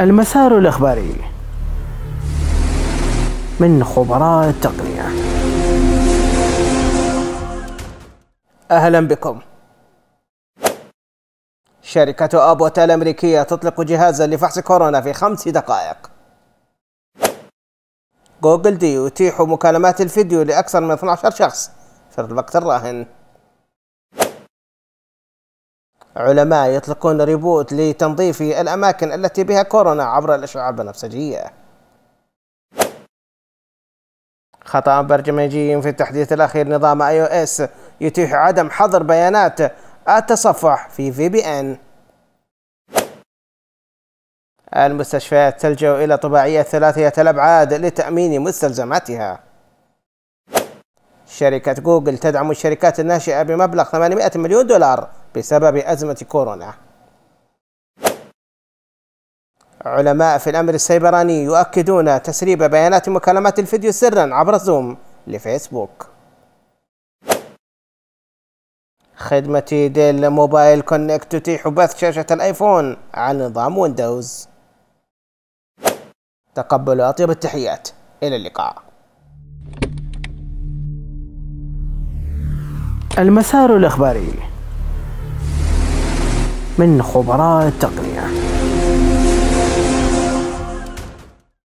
المسار الإخباري من خبراء التقنية. أهلا بكم. شركة أبوت الأمريكية تطلق جهازا لفحص كورونا في خمس دقائق. جوجل دي يتيح مكالمات الفيديو لأكثر من 12 شخص في الوقت الراهن. علماء يطلقون روبوت لتنظيف الأماكن التي بها كورونا عبر الأشعة البنفسجية خطأ برمجي في التحديث الأخير نظام iOS يتيح عدم حظر بيانات التصفح في VPN المستشفيات تلجأ إلى طباعة ثلاثية الأبعاد لتأمين مستلزماتها. شركة جوجل تدعم الشركات الناشئة بمبلغ 800 مليون دولار بسبب أزمة كورونا. علماء في الأمن السيبراني يؤكدون تسريب بيانات مكالمات الفيديو سرا عبر زوم لفيسبوك. خدمة Dell Mobile Connect تتيح بث شاشة الآيفون على نظام ويندوز. تقبلوا أطيب التحيات. إلى اللقاء. المسار الإخباري. من خبراء التقنية.